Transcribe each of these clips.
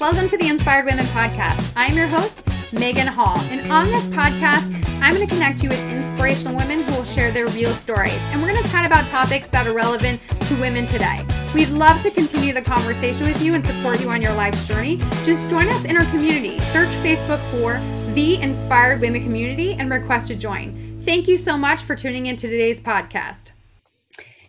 Welcome to the Inspired Women Podcast. I'm your host, Megan Hall. And on this podcast, I'm going to connect you with inspirational women who will share their real stories. And we're going to chat about topics that are relevant to women today. We'd love to continue the conversation with you and support you on your life's journey. Just join us in our community. Search Facebook for the Inspired Women Community and request to join. Thank you so much for tuning in to today's podcast.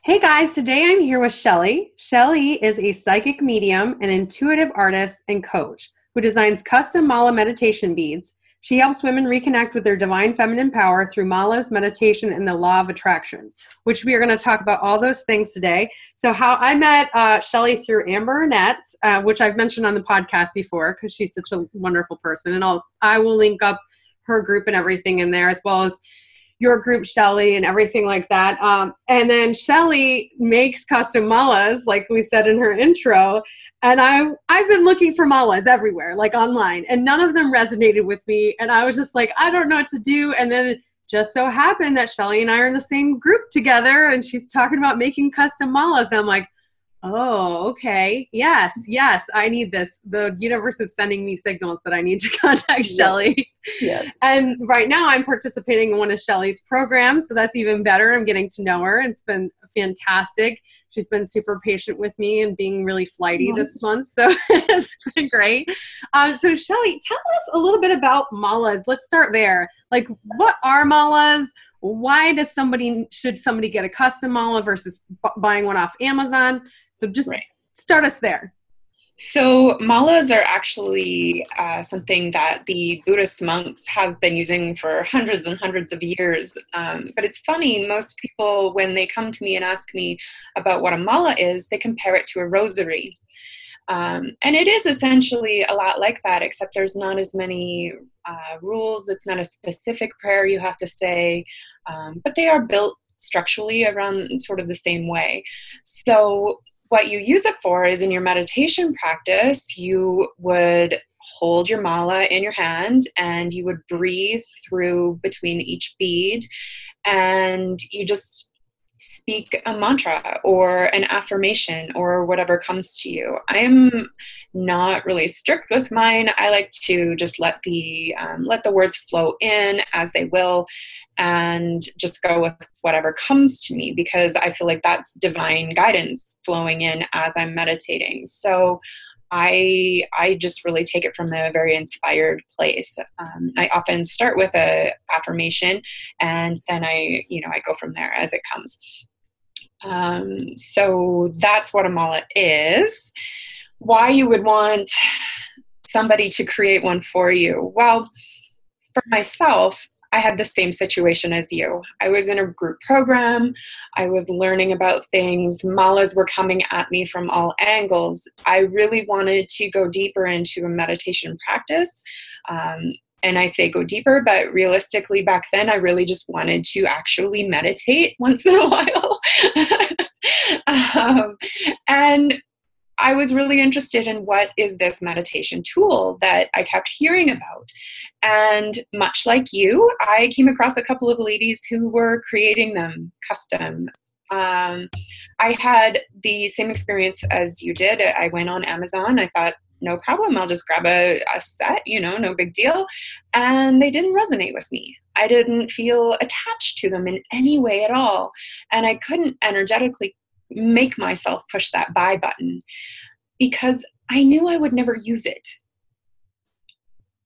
Hey guys, today I'm here with Shelly. Shelly is a psychic medium, an intuitive artist, and coach who designs custom mala meditation beads. She helps women reconnect with their divine feminine power through malas, meditation, and the law of attraction, which we are going to talk about all those things today. So, how I met uh, Shelly through Amber Annette, uh, which I've mentioned on the podcast before because she's such a wonderful person, and I'll I will link up her group and everything in there as well as your group Shelly and everything like that. Um, and then Shelly makes custom malas, like we said in her intro. And I I've been looking for malas everywhere, like online, and none of them resonated with me. And I was just like, I don't know what to do. And then just so happened that Shelly and I are in the same group together, and she's talking about making custom malas. And I'm like, oh, okay. Yes, yes, I need this. The universe is sending me signals that I need to contact yeah. Shelly. Yeah. And right now I'm participating in one of Shelly's programs, so that's even better. I'm getting to know her. It's been fantastic. She's been super patient with me and being really flighty this month, so it's been great. Um, so, Shelly, tell us a little bit about malas. Let's start there. Like, what are malas? Why does somebody should somebody get a custom mala versus b- buying one off Amazon? So just right. start us there. So, malas are actually uh, something that the Buddhist monks have been using for hundreds and hundreds of years. Um, but it's funny, most people, when they come to me and ask me about what a mala is, they compare it to a rosary. Um, and it is essentially a lot like that, except there's not as many uh, rules. It's not a specific prayer you have to say, um, but they are built structurally around sort of the same way. So, what you use it for is in your meditation practice, you would hold your mala in your hand and you would breathe through between each bead and you just speak a mantra or an affirmation or whatever comes to you. I am not really strict with mine. I like to just let the um, let the words flow in as they will, and just go with whatever comes to me because I feel like that's divine guidance flowing in as I'm meditating. So I I just really take it from a very inspired place. Um, I often start with a affirmation, and then I you know I go from there as it comes. Um, so that's what a mala is. Why you would want somebody to create one for you? Well, for myself, I had the same situation as you. I was in a group program. I was learning about things. Malas were coming at me from all angles. I really wanted to go deeper into a meditation practice. Um, and I say go deeper, but realistically, back then, I really just wanted to actually meditate once in a while. um, and I was really interested in what is this meditation tool that I kept hearing about. And much like you, I came across a couple of ladies who were creating them custom. Um, I had the same experience as you did. I went on Amazon. I thought, no problem, I'll just grab a, a set, you know, no big deal. And they didn't resonate with me. I didn't feel attached to them in any way at all. And I couldn't energetically make myself push that buy button because I knew I would never use it.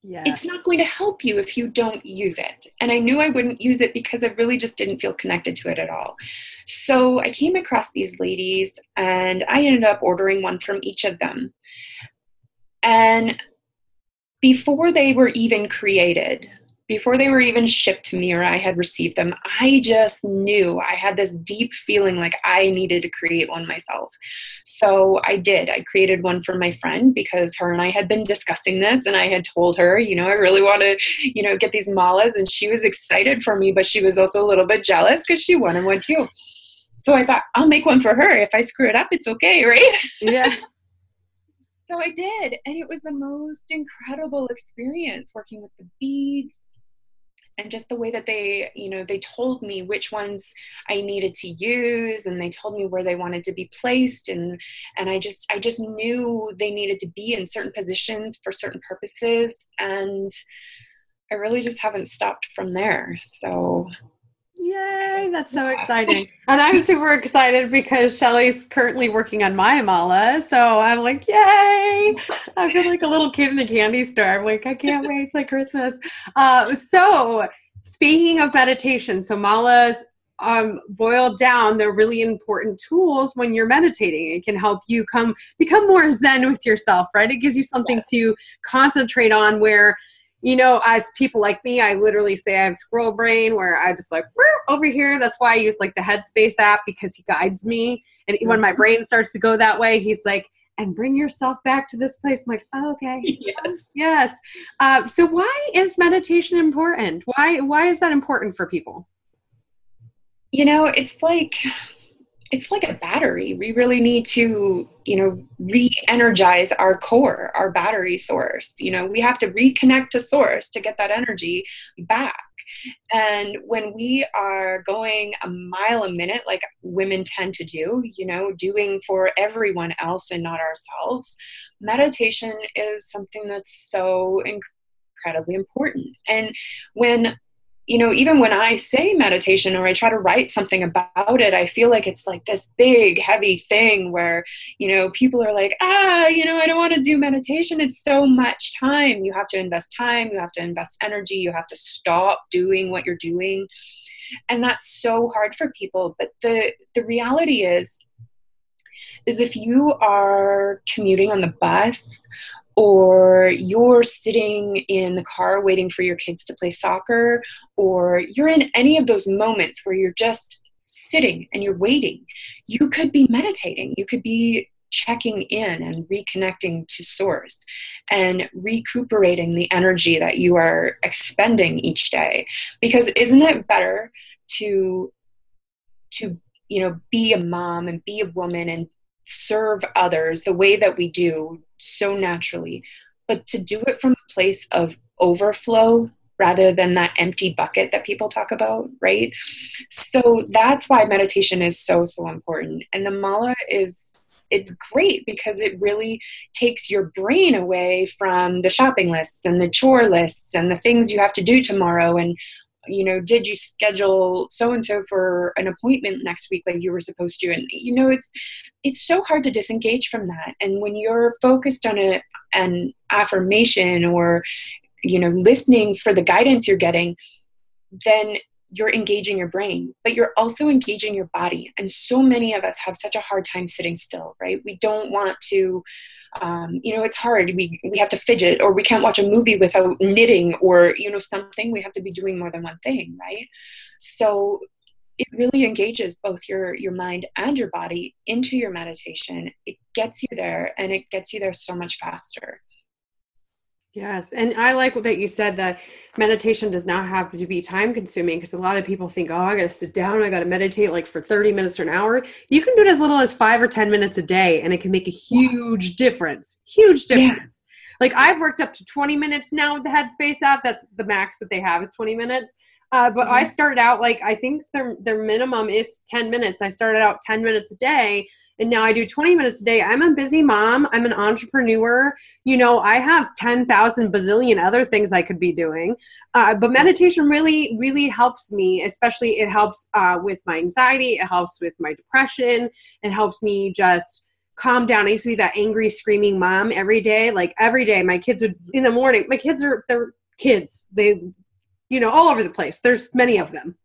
Yeah. It's not going to help you if you don't use it. And I knew I wouldn't use it because I really just didn't feel connected to it at all. So I came across these ladies and I ended up ordering one from each of them. And before they were even created, before they were even shipped to me or I had received them, I just knew I had this deep feeling like I needed to create one myself. So I did. I created one for my friend because her and I had been discussing this and I had told her, you know, I really want to, you know, get these malas and she was excited for me, but she was also a little bit jealous because she wanted one too. So I thought, I'll make one for her. If I screw it up, it's okay, right? Yeah. so I did. And it was the most incredible experience working with the beads and just the way that they you know they told me which ones i needed to use and they told me where they wanted to be placed and and i just i just knew they needed to be in certain positions for certain purposes and i really just haven't stopped from there so Yay, that's so exciting. and I'm super excited because Shelly's currently working on my mala. So I'm like, yay. I feel like a little kid in a candy store. I'm like, I can't wait. It's like Christmas. Uh, so speaking of meditation, so malas um, boiled down, they're really important tools when you're meditating. It can help you come become more zen with yourself, right? It gives you something to concentrate on where you know, as people like me, I literally say I have squirrel brain where I just like over here. That's why I use like the Headspace app because he guides me. And when my mm-hmm. brain starts to go that way, he's like, and bring yourself back to this place. I'm like, oh, okay, yes, yes. Uh, so why is meditation important? Why why is that important for people? You know, it's like it's like a battery. We really need to, you know, re-energize our core, our battery source. You know, we have to reconnect to source to get that energy back. And when we are going a mile a minute, like women tend to do, you know, doing for everyone else and not ourselves, meditation is something that's so incredibly important. And when you know, even when I say meditation or I try to write something about it, I feel like it's like this big, heavy thing where, you know, people are like, ah, you know, I don't want to do meditation. It's so much time. You have to invest time, you have to invest energy, you have to stop doing what you're doing. And that's so hard for people. But the the reality is, is if you are commuting on the bus or you're sitting in the car waiting for your kids to play soccer, or you're in any of those moments where you're just sitting and you're waiting, you could be meditating. You could be checking in and reconnecting to source and recuperating the energy that you are expending each day because isn't it better to to you know be a mom and be a woman and serve others the way that we do so naturally, but to do it from a place of overflow rather than that empty bucket that people talk about, right? So that's why meditation is so, so important. And the mala is it's great because it really takes your brain away from the shopping lists and the chore lists and the things you have to do tomorrow and you know did you schedule so and so for an appointment next week like you were supposed to? And you know it's it's so hard to disengage from that. And when you're focused on a, an affirmation or you know listening for the guidance you're getting then you're engaging your brain, but you're also engaging your body. And so many of us have such a hard time sitting still, right? We don't want to, um, you know, it's hard. We, we have to fidget, or we can't watch a movie without knitting, or, you know, something. We have to be doing more than one thing, right? So it really engages both your your mind and your body into your meditation it gets you there and it gets you there so much faster Yes. And I like that you said that meditation does not have to be time consuming because a lot of people think, oh, I got to sit down, I got to meditate like for 30 minutes or an hour. You can do it as little as five or 10 minutes a day and it can make a huge difference. Huge difference. Yeah. Like I've worked up to 20 minutes now with the Headspace app. That's the max that they have is 20 minutes. Uh, but mm-hmm. I started out like I think their their minimum is 10 minutes. I started out 10 minutes a day and now I do 20 minutes a day. I'm a busy mom. I'm an entrepreneur. You know, I have 10,000 bazillion other things I could be doing. Uh, but meditation really, really helps me, especially it helps uh, with my anxiety, it helps with my depression, it helps me just calm down. I used to be that angry, screaming mom every day. Like every day, my kids would, in the morning, my kids are, they're kids. They, you know, all over the place. There's many of them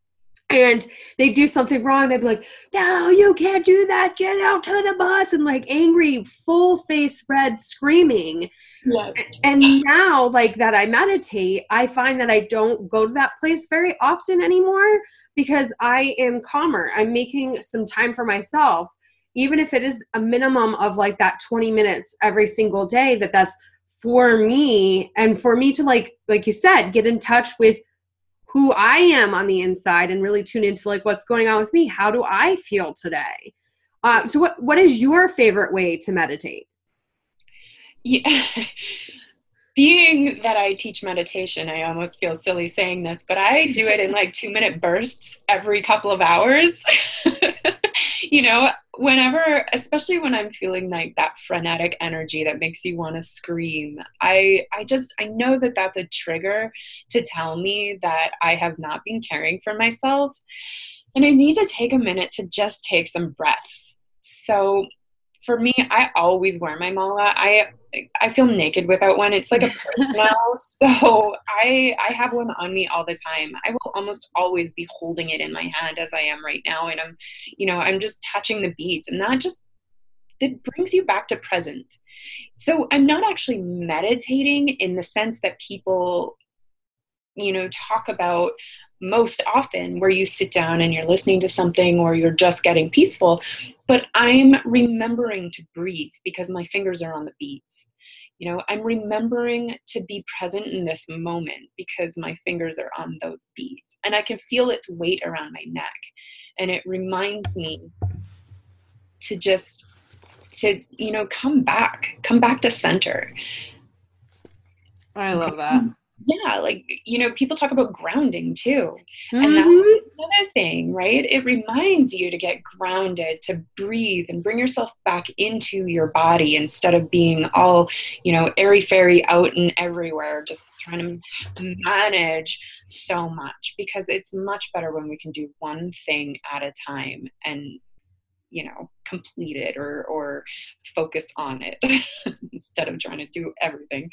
and they do something wrong they'd be like no you can't do that. Get out to the bus and like angry full face red screaming. Yeah. and now like that i meditate i find that i don't go to that place very often anymore because i am calmer. I'm making some time for myself even if it is a minimum of like that 20 minutes every single day that that's for me and for me to like like you said get in touch with who I am on the inside and really tune into like what's going on with me. How do I feel today? Uh, so what what is your favorite way to meditate? Yeah. being that I teach meditation, I almost feel silly saying this, but I do it in like two minute bursts every couple of hours. you know, whenever, especially when I'm feeling like that frenetic energy that makes you want to scream, I, I just, I know that that's a trigger to tell me that I have not been caring for myself. And I need to take a minute to just take some breaths. So for me, I always wear my mala. I I feel naked without one. It's like a purse now. So I I have one on me all the time. I will almost always be holding it in my hand as I am right now. And I'm, you know, I'm just touching the beads. And that just it brings you back to present. So I'm not actually meditating in the sense that people you know talk about most often where you sit down and you're listening to something or you're just getting peaceful but i'm remembering to breathe because my fingers are on the beats you know i'm remembering to be present in this moment because my fingers are on those beats and i can feel its weight around my neck. And it reminds me to just to you know come back come back to center. I love that yeah like you know people talk about grounding too mm-hmm. and that's another thing right it reminds you to get grounded to breathe and bring yourself back into your body instead of being all you know airy fairy out and everywhere just trying to manage so much because it's much better when we can do one thing at a time and you know complete it or or focus on it instead of trying to do everything.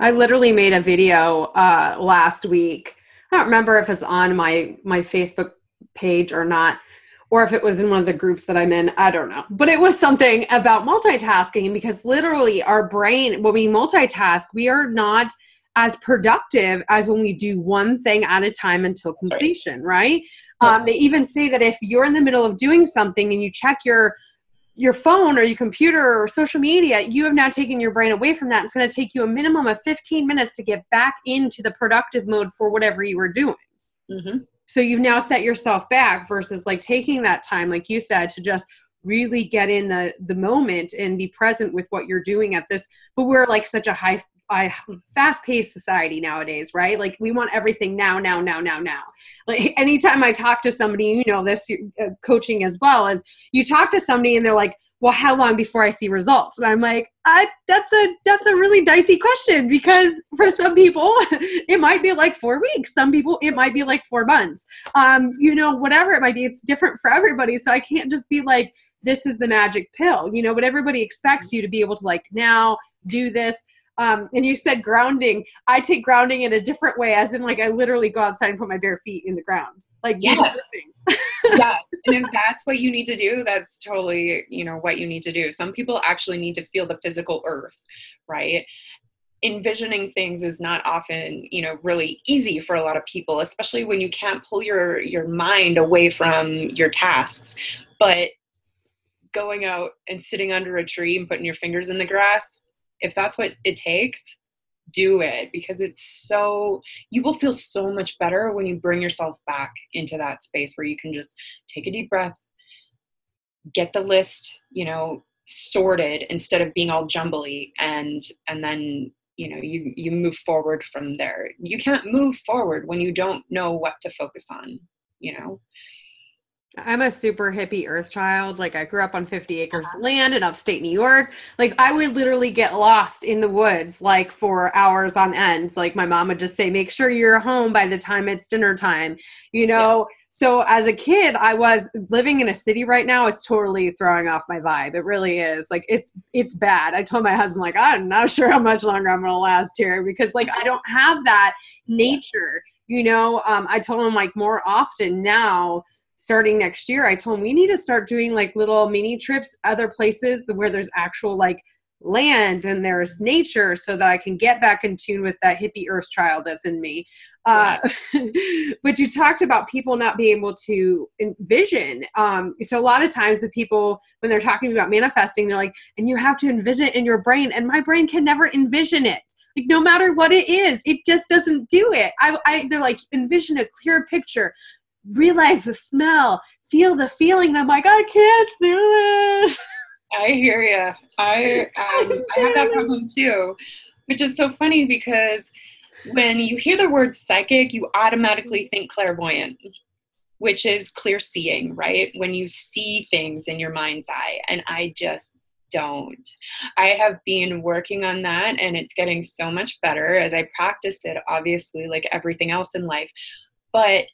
I literally made a video uh last week. I don't remember if it's on my my facebook page or not or if it was in one of the groups that I'm in, I don't know. But it was something about multitasking because literally our brain, when we multitask, we are not as productive as when we do one thing at a time until completion, right? Um, they even say that if you're in the middle of doing something and you check your your phone or your computer or social media, you have now taken your brain away from that. It's going to take you a minimum of 15 minutes to get back into the productive mode for whatever you were doing. Mm-hmm. So you've now set yourself back versus like taking that time, like you said, to just really get in the the moment and be present with what you're doing at this but we're like such a high I fast paced society nowadays, right? Like we want everything now, now, now, now, now. Like anytime I talk to somebody, you know, this uh, coaching as well as you talk to somebody and they're like, well, how long before I see results? And I'm like, I, that's a that's a really dicey question because for some people it might be like four weeks. Some people it might be like four months. Um, you know, whatever it might be, it's different for everybody. So I can't just be like, this is the magic pill, you know. But everybody expects you to be able to like now do this um, and you said grounding. I take grounding in a different way, as in like I literally go outside and put my bare feet in the ground. Like yeah, yeah. And if that's what you need to do, that's totally you know what you need to do. Some people actually need to feel the physical earth, right? envisioning things is not often you know really easy for a lot of people especially when you can't pull your your mind away from your tasks but going out and sitting under a tree and putting your fingers in the grass if that's what it takes do it because it's so you will feel so much better when you bring yourself back into that space where you can just take a deep breath get the list you know sorted instead of being all jumbly and and then you know you you move forward from there. You can't move forward when you don't know what to focus on you know I'm a super hippie earth child. Like I grew up on 50 acres uh-huh. of land in upstate New York. Like I would literally get lost in the woods like for hours on end. Like my mom would just say, make sure you're home by the time it's dinner time, you know? Yeah. So as a kid, I was living in a city right now. It's totally throwing off my vibe. It really is. Like it's, it's bad. I told my husband like, I'm not sure how much longer I'm going to last here because like I don't have that nature, you know? Um, I told him like more often now, starting next year, I told him we need to start doing like little mini trips, other places where there's actual like land and there's nature so that I can get back in tune with that hippie earth child that's in me. Uh, but you talked about people not being able to envision. Um, so a lot of times the people, when they're talking about manifesting, they're like, and you have to envision it in your brain. And my brain can never envision it. Like no matter what it is, it just doesn't do it. I, I they're like envision a clear picture realize the smell, feel the feeling. And I'm like, I can't do it. I hear you. I um, I have that problem too. which is so funny because when you hear the word psychic, you automatically think clairvoyant, which is clear seeing, right? When you see things in your mind's eye. And I just don't. I have been working on that and it's getting so much better as I practice it, obviously, like everything else in life. But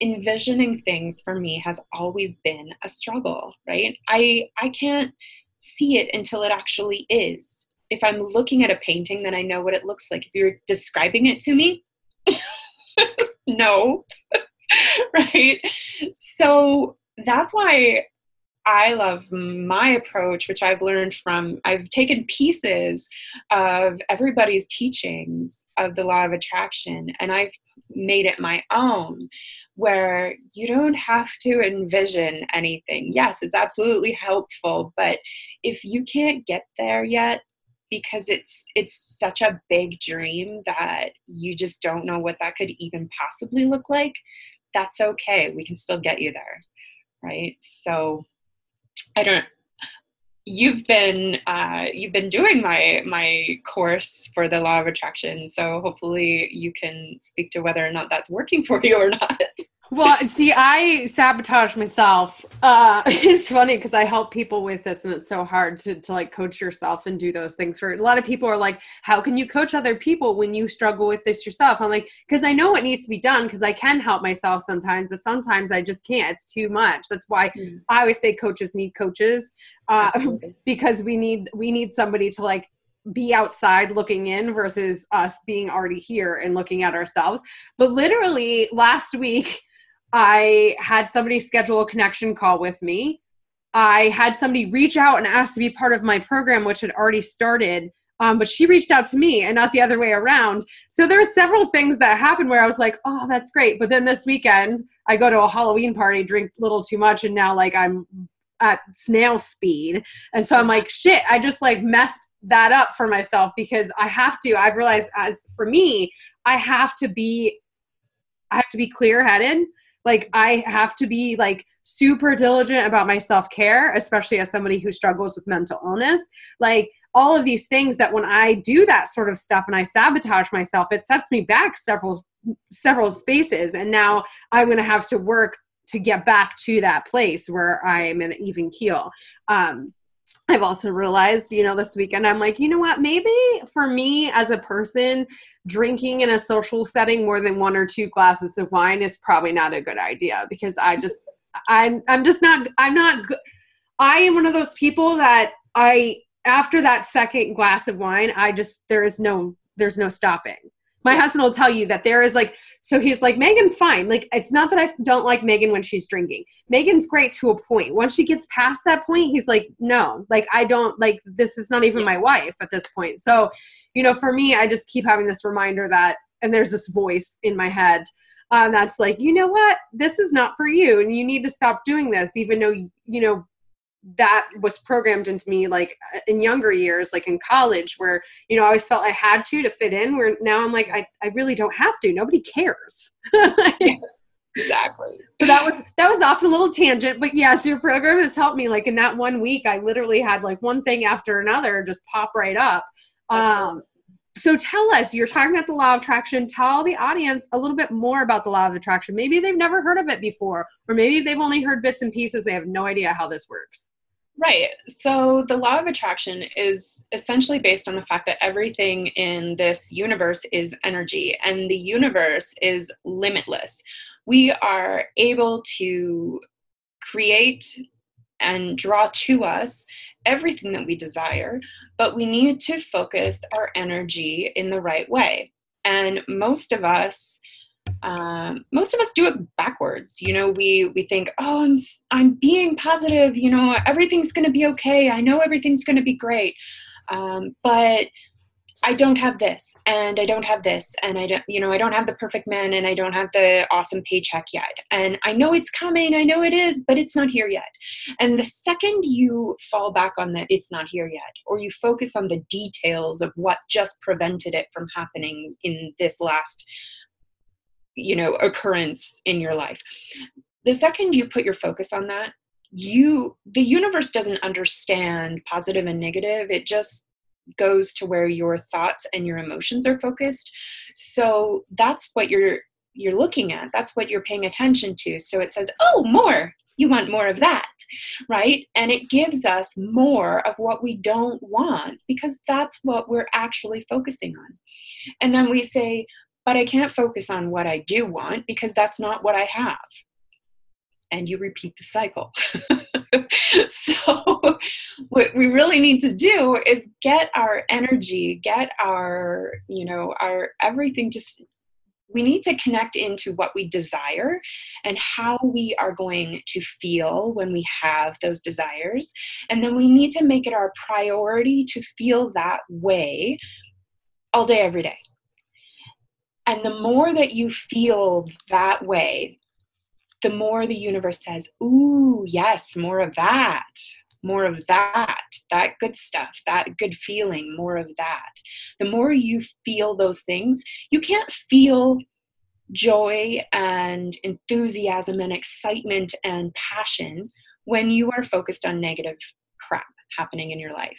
envisioning things for me has always been a struggle, right? I I can't see it until it actually is. If I'm looking at a painting, then I know what it looks like. If you're describing it to me, no. right? So that's why I love my approach, which I've learned from, I've taken pieces of everybody's teachings of the law of attraction and I've made it my own, where you don't have to envision anything. Yes, it's absolutely helpful, but if you can't get there yet, because it's it's such a big dream that you just don't know what that could even possibly look like that's okay we can still get you there right so I don't. You've been uh, you've been doing my my course for the law of attraction, so hopefully you can speak to whether or not that's working for you or not. Well, see, I sabotage myself. Uh, it's funny because I help people with this, and it's so hard to to like coach yourself and do those things. For a lot of people are like, "How can you coach other people when you struggle with this yourself?" I'm like, because I know what needs to be done because I can help myself sometimes, but sometimes I just can't. It's too much. That's why mm. I always say coaches need coaches uh, because we need we need somebody to like be outside looking in versus us being already here and looking at ourselves. But literally last week I had somebody schedule a connection call with me. I had somebody reach out and ask to be part of my program, which had already started. Um, but she reached out to me and not the other way around. So there were several things that happened where I was like, oh, that's great. But then this weekend, I go to a Halloween party, drink a little too much, and now like I'm at snail speed. And so I'm like, shit, I just like messed that up for myself because I have to. I've realized as for me, I have to be I have to be clear headed like I have to be like super diligent about my self-care, especially as somebody who struggles with mental illness. Like all of these things that when I do that sort of stuff and I sabotage myself, it sets me back several several spaces and now I'm going to have to work to get back to that place where I'm an even keel. Um, I've also realized, you know, this weekend, I'm like, you know what? Maybe for me as a person, drinking in a social setting more than one or two glasses of wine is probably not a good idea because I just, I'm, I'm just not, I'm not, I am one of those people that I, after that second glass of wine, I just, there is no, there's no stopping my husband will tell you that there is like so he's like megan's fine. Like it's not that i don't like megan when she's drinking. Megan's great to a point. Once she gets past that point he's like no like i don't like this is not even my wife at this point. So you know for me i just keep having this reminder that and there's this voice in my head um, that's like you know what? This is not for you and you need to stop doing this even though you know that was programmed into me like in younger years like in college where you know i always felt i had to to fit in where now i'm like i, I really don't have to. Nobody cares. Exactly. but that was that was often a little tangent but yes your program has helped me like in that one week i literally had like one thing after another just pop right up. Um so tell us you're talking about the law of attraction. Tell the audience a little bit more about the law of attraction. Maybe they've never heard of it before or maybe they've only heard bits and pieces. They have no idea how this works Right. So the law of attraction is essentially based on the fact that everything in this universe is energy and the universe is limitless. We are able to create and draw to us everything that we desire, but we need to focus our energy in the right way. And most of us um, most of us do it backwards. You know, we we think, oh, I'm I'm being positive. You know, everything's going to be okay. I know everything's going to be great, um, but I don't have this, and I don't have this, and I don't, you know, I don't have the perfect man, and I don't have the awesome paycheck yet. And I know it's coming. I know it is, but it's not here yet. And the second you fall back on that, it's not here yet, or you focus on the details of what just prevented it from happening in this last you know occurrence in your life the second you put your focus on that you the universe doesn't understand positive and negative it just goes to where your thoughts and your emotions are focused. So that's what you're you're looking at. That's what you're paying attention to. So it says, "Oh, more. You want more of that." Right? And it gives us more of what we don't want because that's what we're actually focusing on. And then we say, "But I can't focus on what I do want because that's not what I have." And you repeat the cycle. so what we really need to do is get our energy get our you know our everything just we need to connect into what we desire and how we are going to feel when we have those desires and then we need to make it our priority to feel that way all day every day and the more that you feel that way the more the universe says, Ooh, yes, more of that, more of that, that good stuff, that good feeling, more of that. The more you feel those things, you can't feel joy and enthusiasm and excitement and passion when you are focused on negative crap happening in your life.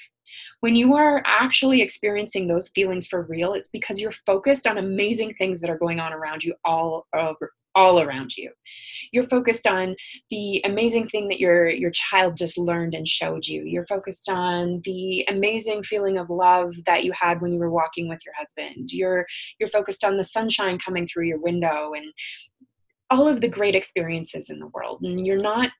When you are actually experiencing those feelings for real, it's because you're focused on amazing things that are going on around you all over, all around you. You're focused on the amazing thing that your your child just learned and showed you. You're focused on the amazing feeling of love that you had when you were walking with your husband. You're you're focused on the sunshine coming through your window and all of the great experiences in the world. And you're not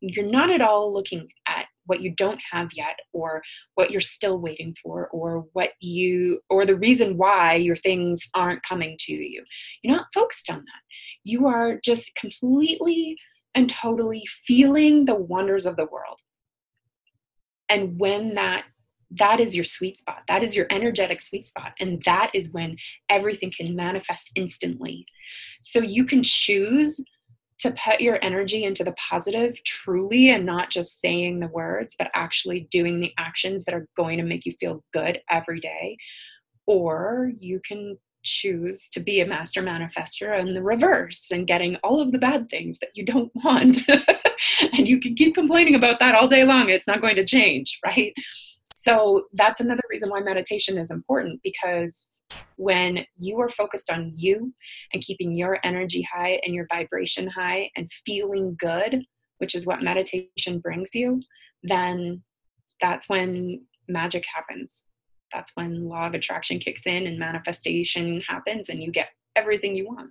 you're not at all looking at what you don't have yet or what you're still waiting for or what you or the reason why your things aren't coming to you. You're not focused on that. You are just completely and totally feeling the wonders of the world. And when that that is your sweet spot that is your energetic sweet spot and that is when everything can manifest instantly. So you can choose to put your energy into the positive truly and not just saying the words, but actually doing the actions that are going to make you feel good every day. Or you can choose to be a master manifester in the reverse and getting all of the bad things that you don't want. and you can keep complaining about that all day long. It's not going to change, right? So that's another reason why meditation is important because when you are focused on you and keeping your energy high and your vibration high and feeling good, which is what meditation brings you, then that's when magic happens. That's when law of attraction kicks in and manifestation happens and you get everything you want.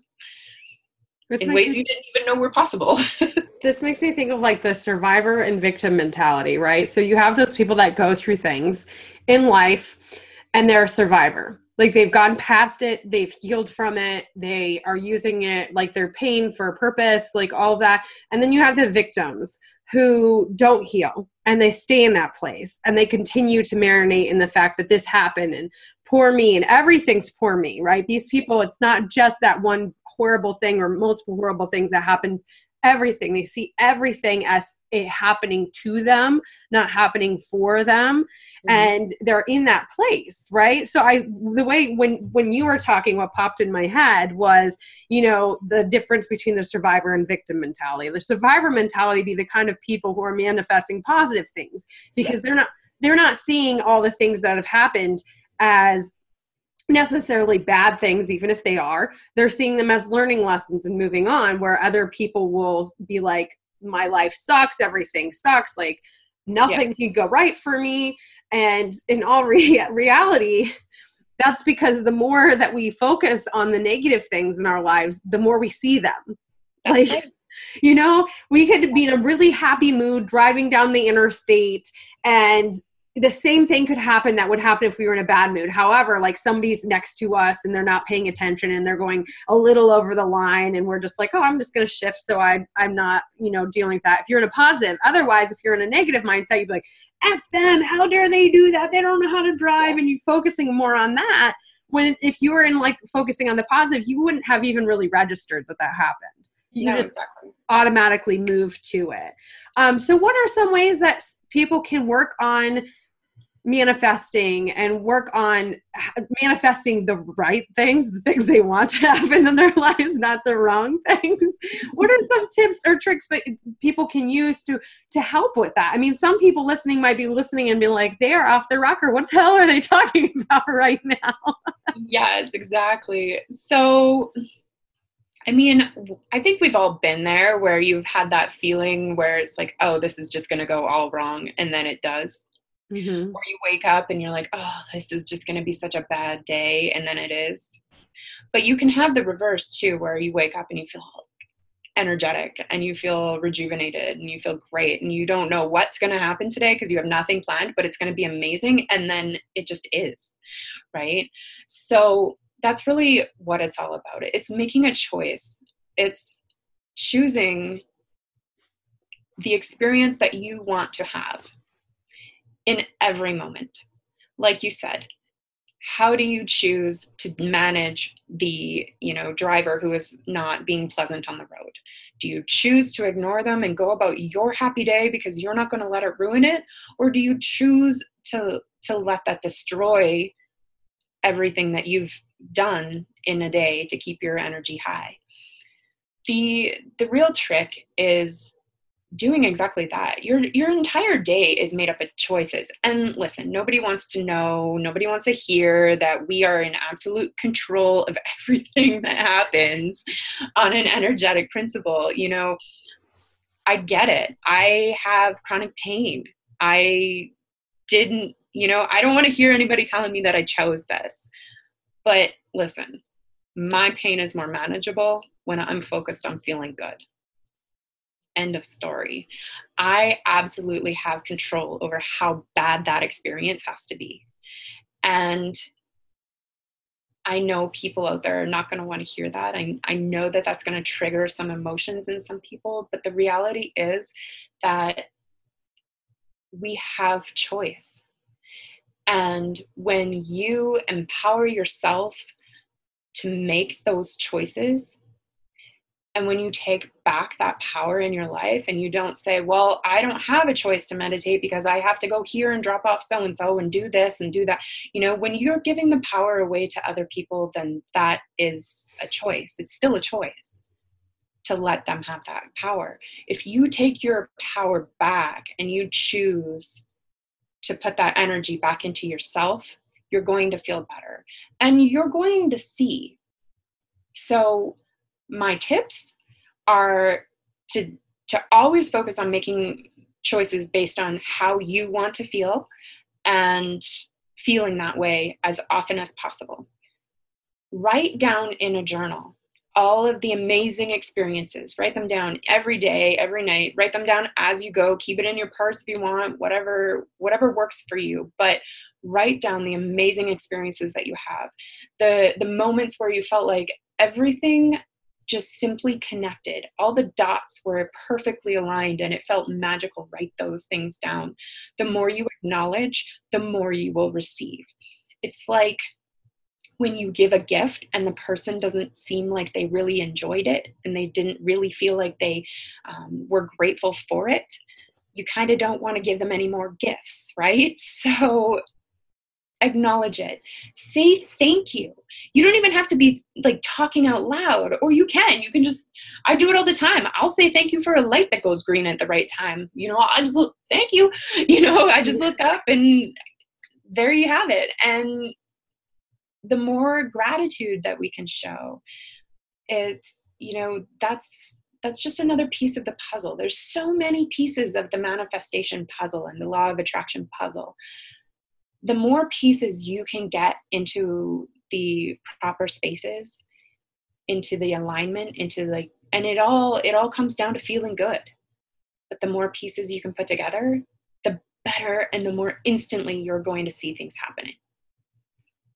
This in ways me, you didn't even know were possible. this makes me think of like the survivor and victim mentality, right? So you have those people that go through things in life and they're a survivor like they've gone past it they've healed from it they are using it like their pain for a purpose like all that. And then you have the victims who don't heal and they stay in that place and they continue to marinate in the fact that this happened and poor me and everything's poor me right? These people it's not just that one horrible thing or multiple horrible things that happens everything. They see everything as it happening to them, not happening for them. Mm-hmm. And they're in that place, right? So I the way when when you were talking, what popped in my head was, you know, the difference between the survivor and victim mentality. The survivor mentality be the kind of people who are manifesting positive things because yeah. they're not they're not seeing all the things that have happened as necessarily bad things, even if they are. They're seeing them as learning lessons and moving on, where other people will be like, my life sucks, everything sucks, like nothing yeah. can go right for me. And in all re- reality, that's because the more that we focus on the negative things in our lives, the more we see them. That's like, right. you know, we could be in a really happy mood driving down the interstate and the same thing could happen that would happen if we were in a bad mood. However, like somebody's next to us and they're not paying attention and they're going a little over the line and we're just like, oh, I'm just going to shift so I I'm not, you know, dealing with that. If you're in a positive, otherwise if you're in a negative mindset, you'd be like, F them, how dare they do that? They don't know how to drive and you're focusing more on that. When if you were in like focusing on the positive, you wouldn't have even really registered that that happened. You no, just exactly. automatically move to it. Um, so what are some ways that people can work on manifesting and work on manifesting the right things, the things they want to happen in their lives, not the wrong things. what are some tips or tricks that people can use to to help with that? I mean, some people listening might be listening and be like, "They are off the rocker. What the hell are they talking about right now?" yes, exactly. So I mean, I think we've all been there where you've had that feeling where it's like, oh, this is just going to go all wrong. And then it does. Mm-hmm. Or you wake up and you're like, oh, this is just going to be such a bad day, and then it is. But you can have the reverse too, where you wake up and you feel energetic and you feel rejuvenated and you feel great and you don't know what's going to happen today because you have nothing planned, but it's going to be amazing. And then it just is, right? So that's really what it's all about. It's making a choice, it's choosing the experience that you want to have in every moment. Like you said, how do you choose to manage the you know driver who is not being pleasant on the road? Do you choose to ignore them and go about your happy day because you're not going to let it ruin it? Or do you choose to to let that destroy everything that you've done in a day to keep your energy high? The the real trick is doing exactly that. Your your entire day is made up of choices. And listen, nobody wants to know, nobody wants to hear that we are in absolute control of everything that happens on an energetic principle. You know, I get it. I have chronic pain. I didn't, you know, I don't want to hear anybody telling me that I chose this. But listen, my pain is more manageable when I'm focused on feeling good end of story. I absolutely have control over how bad that experience has to be. And I know people out there are not going to want to hear that. I, I know that that's going to trigger some emotions in some people, but the reality is that we have choice. And when you empower yourself to make those choices, and when you take back that power in your life and you don't say, well, I don't have a choice to meditate because I have to go here and drop off so and so and do this and do that. You know, when you're giving the power away to other people, then that is a choice. It's still a choice to let them have that power. If you take your power back and you choose to put that energy back into yourself, you're going to feel better and you're going to see. So, my tips are to to always focus on making choices based on how you want to feel and feeling that way as often as possible. Write down in a journal all of the amazing experiences. Write them down every day, every night. Write them down as you go. Keep it in your purse if you want, whatever whatever works for you. But write down the amazing experiences that you have. The the moments where you felt like everything just simply connected. All the dots were perfectly aligned and it felt magical. Write those things down. The more you acknowledge, the more you will receive. It's like when you give a gift and the person doesn't seem like they really enjoyed it and they didn't really feel like they um, were grateful for it you kind of don't want to give them any more gifts, right? So acknowledge it. Say thank you. You don't even have to be like talking out loud or you can. You can just i do it all the time. I'll say thank you for a light that goes green at the right time. You know i just look thank you. You know i just look up and there you have it. And the more gratitude that we can show is you know that's that's just another piece of the puzzle. There's so many pieces of the manifestation puzzle and the law of attraction puzzle the more pieces you can get into the proper spaces into the alignment into like and it all it all comes down to feeling good. But the more pieces you can put together the better and the more instantly you're going to see things happening.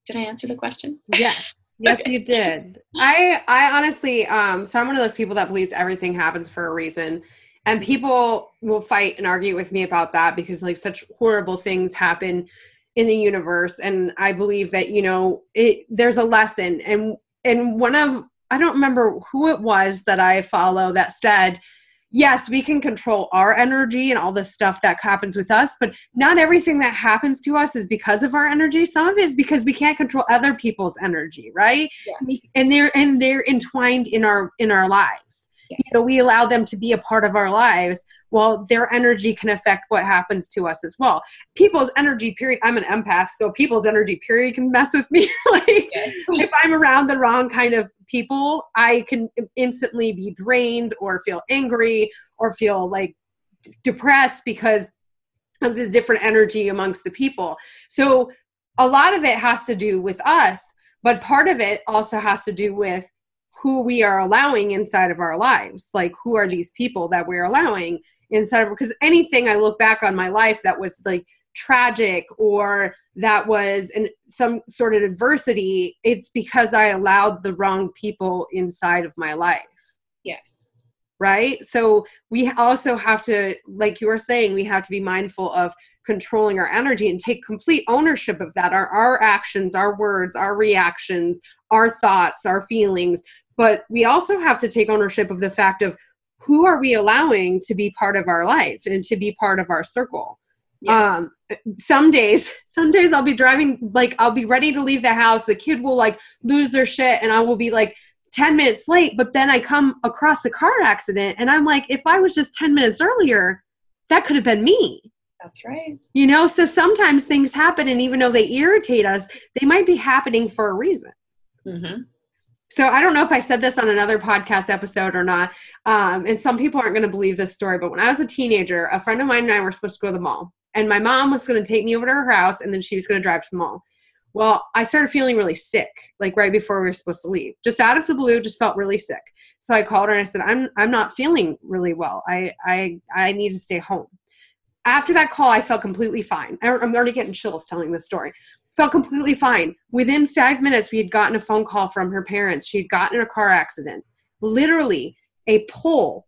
Did i answer the question? Yes. Yes okay. you did. I i honestly um so i'm one of those people that believes everything happens for a reason. And people will fight and argue with me about that because like such horrible things happen in the universe and i believe that you know it there's a lesson and and one of i don't remember who it was that i follow that said yes, we can control our energy and all the stuff that happens with us, but not everything that happens to us is because of our energy. Some of it is because we can't control other people's energy, right? Yeah. And they're and they're entwined in our in our lives. Yeah. So we allow them to be a part of our lives. Well, their energy can affect what happens to us as well. People's energy period. I'm an empath, so people's energy period can mess with me. like if I'm around the wrong kind of people, I can instantly be drained or feel angry or feel like depressed because of the different energy amongst the people. So a lot of it has to do with us, but part of it also has to do with who we are allowing inside of our lives. Like who are these people that we're allowing inside of because anything I look back on my life that was like tragic or that was in some sort of adversity, it's because I allowed the wrong people inside of my life. Yes. Right? So we also have to, like you were saying, we have to be mindful of controlling our energy and take complete ownership of that our, our actions our words our reactions our thoughts our feelings but we also have to take ownership of the fact of who are we allowing to be part of our life and to be part of our circle Yes. Um, some days, some days I'll be driving, like I'll be ready to leave the house. The kid will like lose their shit, and I will be like 10 minutes late. But then I come across a car accident, and I'm like, if I was just 10 minutes earlier, that could have been me. That's right. You know, so sometimes things happen, and even though they irritate us, they might be happening for a reason. Mm-hmm. So I don't know if I said this on another podcast episode or not. Um, and some people aren't going to believe this story, but when I was a teenager, a friend of mine and I were supposed to go to the mall and my mom was going to take me over to her house and then she was going to drive to the mall. Well, I started feeling really sick, like right before we were supposed to leave. Just out of the blue, just felt really sick. So I called her and I said, "I'm I'm not feeling really well. I I I need to stay home." After that call, I felt completely fine. I'm already getting chills telling this story. Felt completely fine. Within five minutes, we had gotten a phone call from her parents. She had gotten in a car accident. Literally, a pole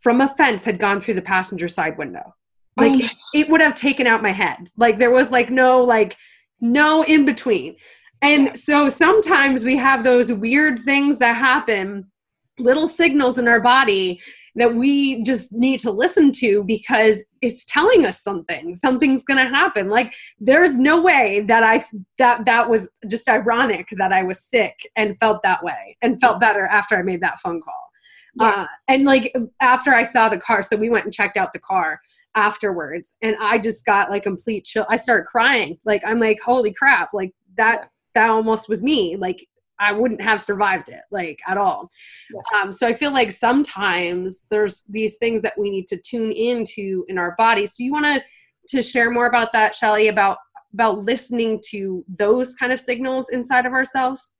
from a fence had gone through the passenger side window. Oh like oh. it, would have taken out my head. Like there was like no like no in between. And yeah. so sometimes we have those weird things that happen, little signals in our body that we just need to listen to because it's telling us something. Something's going to happen. Like there's no way that i that that was just ironic that i was sick and felt that way and felt better after i made that phone call. Yeah. uh, and like after i saw the car so we went and checked out the car afterwards and i just got like complete chill. I started crying. Like i'm like holy crap. Like that that almost was me. Like i wouldn't have survived it like at all. Yeah. um, so i feel like sometimes there's these things that we need to tune into in our body. So you want to to share more about that shelly about about listening to those kind of signals inside of ourselves?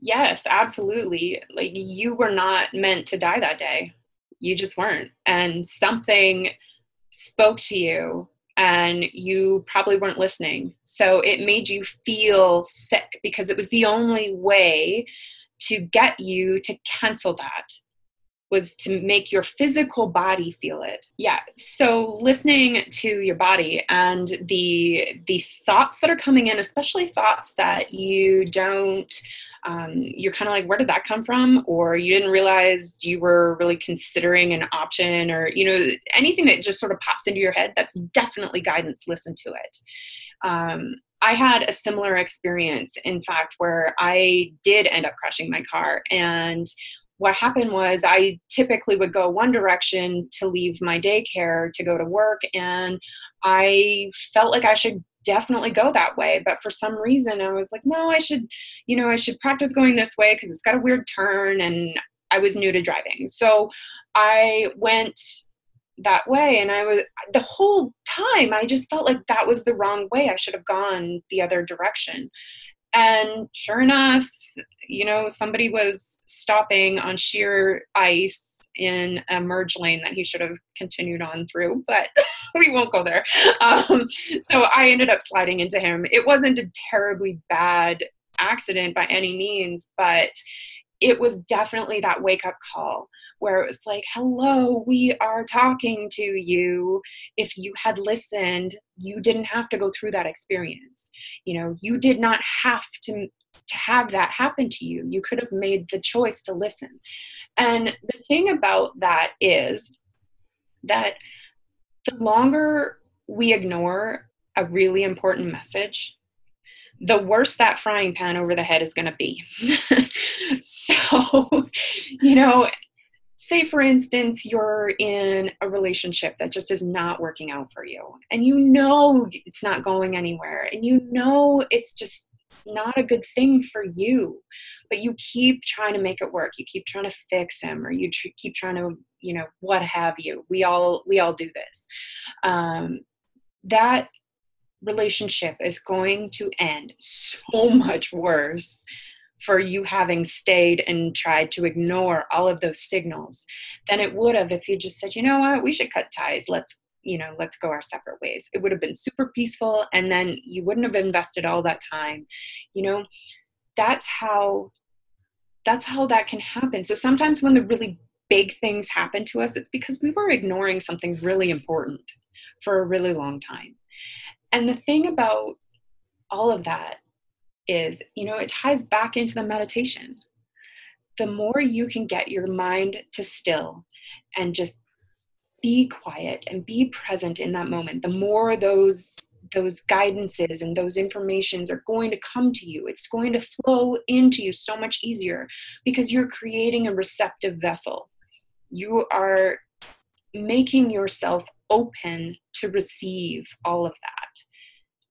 Yes absolutely. Like you were not meant to die that day. You just weren't. And something spoke to you and you probably weren't listening. So it made you feel sick because it was the only way to get you to cancel that was to make your physical body feel it. Yeah. So listening to your body and the the thoughts that are coming in, especially thoughts that you don't um, you're kind of like, where did that come from? Or you didn't realize you were really considering an option, or you know, anything that just sort of pops into your head. That's definitely guidance. Listen to it. Um, I had a similar experience, in fact, where I did end up crashing my car. And what happened was I typically would go one direction to leave my daycare to go to work, and I felt like I should definitely go that way but for some reason i was like no i should you know i should practice going this way because it's got a weird turn and i was new to driving. So i went that way and i was the whole time i just felt like that was the wrong way. I should have gone the other direction. And sure enough you know somebody was stopping on sheer ice in a merge lane that he should have continued on through, but we won't go there. Um, so I ended up sliding into him. It wasn't a terribly bad accident by any means, but it was definitely that wake up call where it was like, hello, we are talking to you. If you had listened, you didn't have to go through that experience. You know, you did not have to to have that happen to you. You could have made the choice to listen. And the thing about that is that the longer we ignore a really important message, the worse that frying pan over the head is going to be. so, you know, say for instance, you're in a relationship that just is not working out for you, and you know it's not going anywhere, and you know it's just not a good thing for you but you keep trying to make it work. You keep trying to fix him or you tr- keep trying to you know what have you. We all we all do this. Um, that relationship is going to end so much worse for you having stayed and tried to ignore all of those signals than it would have if you just said, you know what, we should cut ties. Let's, you know, let's go our separate ways. It would have been super peaceful and then you wouldn't have invested all that time. You know, that's how that's how that can happen. So sometimes when the really big things happen to us, it's because we were ignoring something really important for a really long time. And the thing about all of that is, you know, it ties back into the meditation. The more you can get your mind to still and just be quiet and be present in that moment, the more those those guidances and those informations are going to come to you. It's going to flow into you so much easier because you're creating a receptive vessel. You are making yourself open to receive all of that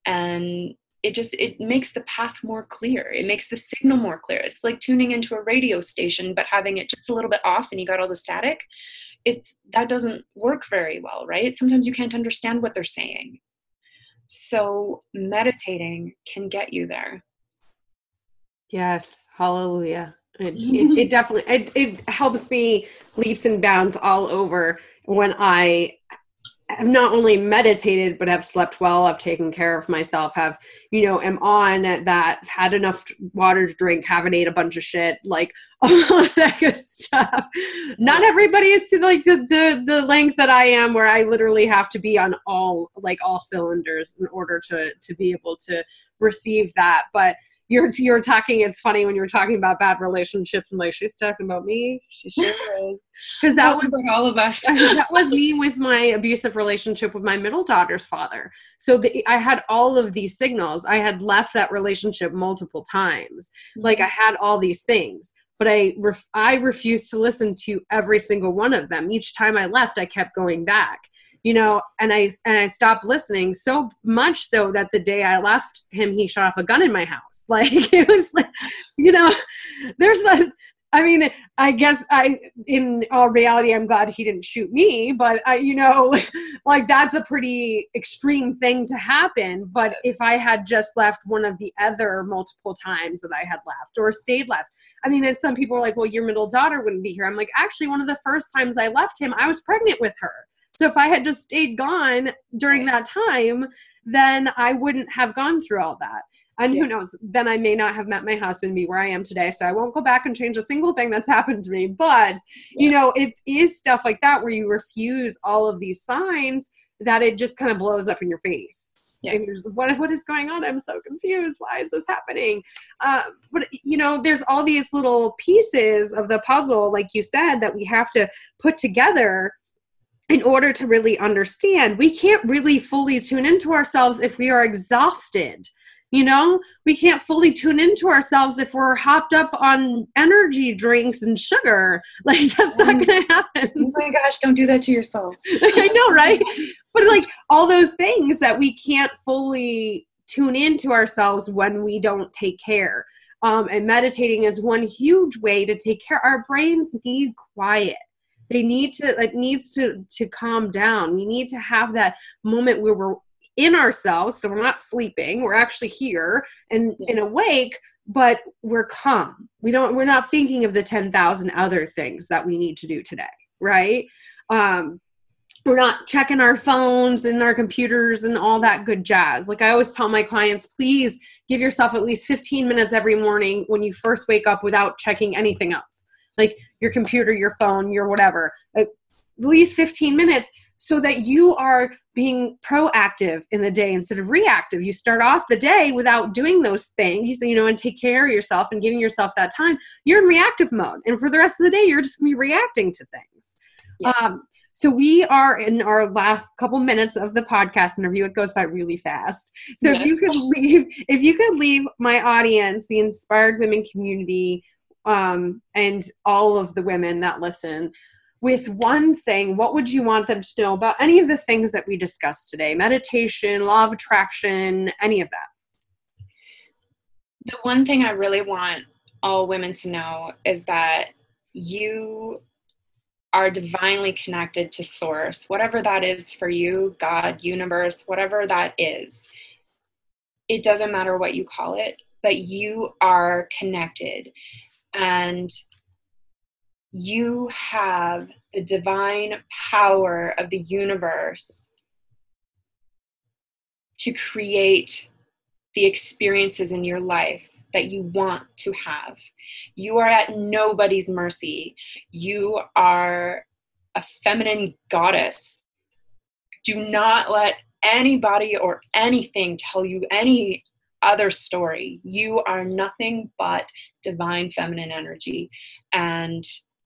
and it just it makes the path more clear. It makes the signal more clear. It's like tuning into a radio station but having it just a little bit off and you got all the static it's that doesn't work very well right? Sometimes you can't understand what they're saying. So meditating can get you there. Yes. Hallelujah. It, it, it definitely it, it helps me leaps and bounds all over when I have not only meditated but have slept well i've taken care of myself have you know am on that had enough water to drink haven't ate a bunch of shit like all of that good stuff. Not everybody is to like the, the the length that i am where i literally have to be on all like all cylinders in order to to be able to receive that but you're you're talking it's funny when you're talking about bad relationships and like she's talking about me. She sure is. Because that was for all of us. that was me with my abusive relationship with my middle daughter's father. So the, i had all of these signals. I had left that relationship multiple times. Mm-hmm. like i had all these things but I ref- I refused to listen to every single one of them. Each time I left, I kept going back you know and i and i stopped listening so much so that the day i left him he shot off a gun in my house like it was like you know there's a I mean, I guess I, in all reality, I'm glad he didn't shoot me, but I, you know, like that's a pretty extreme thing to happen. But if I had just left one of the other multiple times that I had left or stayed left, I mean, as some people are like, well, your middle daughter wouldn't be here. I'm like, actually, one of the first times I left him, I was pregnant with her. So if I had just stayed gone during that time, then I wouldn't have gone through all that. And yeah. who knows, then I may not have met my husband, be where I am today. So I won't go back and change a single thing that's happened to me. But, yeah. you know, it is stuff like that where you refuse all of these signs that it just kind of blows up in your face. Yes. what, what is going on? I'm so confused. Why is this happening? Uh, but, you know, there's all these little pieces of the puzzle, like you said, that we have to put together in order to really understand, we can't really fully tune into ourselves if we are exhausted. You know, we can't fully tune into ourselves if we're hopped up on energy drinks and sugar. Like, that's not mm. going to happen. Oh my gosh, don't do that to yourself. I know, right? But like all those things that we can't fully tune into ourselves when we don't take care. Um, and meditating is one huge way to take care. Our brains need quiet they need to it needs to to calm down we need to have that moment where we're in ourselves so we're not sleeping we're actually here and and awake but we're calm we don't we're not thinking of the 10,000 other things that we need to do today right um we're not checking our phones and our computers and all that good jazz. Like I always tell my clients, please give yourself at least 15 minutes every morning when you first wake up without checking anything else. Like your computer, your phone, your whatever. At least 15 minutes so that you are being proactive in the day instead of reactive. You start off the day without doing those things, you know, and take care of yourself and giving yourself that time. You're in reactive mode. And for the rest of the day, you're just going to be reacting to things. Yeah. Um, so we are in our last couple minutes of the podcast interview. It goes by really fast. So yeah. if you could leave, if you could leave my audience, the inspired women community, um, and all of the women that listen, with one thing, what would you want them to know about any of the things that we discussed today? Meditation, law of attraction, any of that? The one thing I really want all women to know is that you are divinely connected to source, whatever that is for you, God, universe, whatever that is. It doesn't matter what you call it, but you are connected. And you have the divine power of the universe to create the experiences in your life that you want to have. You are at nobody's mercy. You are a feminine goddess. Do not let anybody or anything tell you any other story. You are nothing but divine feminine energy. And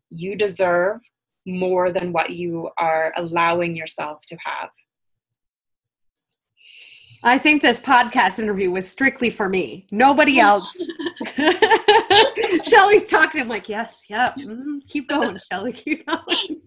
you deserve more than what you are allowing yourself to have. I think this podcast interview was strictly for me. Nobody else. Shelly's talking. I'm like, yes, yep. Mm, keep going, Shelly. Keep going.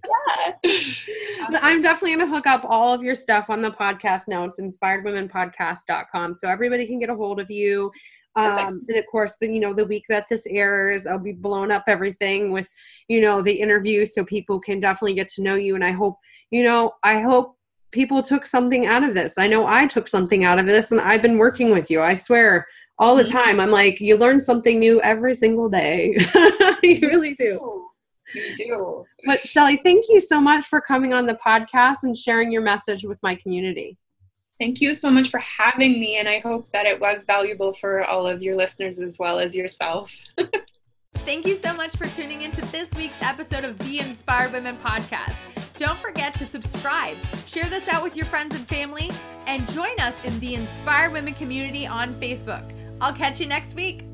Yeah. I'm definitely going to hook up all of your stuff on the podcast now. It's inspiredwomenpodcast.com. So everybody can get a hold of you. Um, and of course, the, you know, the week that this airs, I'll be blowing up everything with, you know, the interview so people can definitely get to know you. And I hope, you know, I hope people took something out of this. I know I took something out of this and I've been working with you. I swear all the mm-hmm. time. I'm like, you learn something new every single day. you really do. You do. But Shelly, thank you so much for coming on the podcast and sharing your message with my community. Thank you so much for having me, and I hope that it was valuable for all of your listeners as well as yourself. Thank you so much for tuning into this week's episode of the Inspired Women Podcast. Don't forget to subscribe, share this out with your friends and family, and join us in the Inspired Women community on Facebook. I'll catch you next week.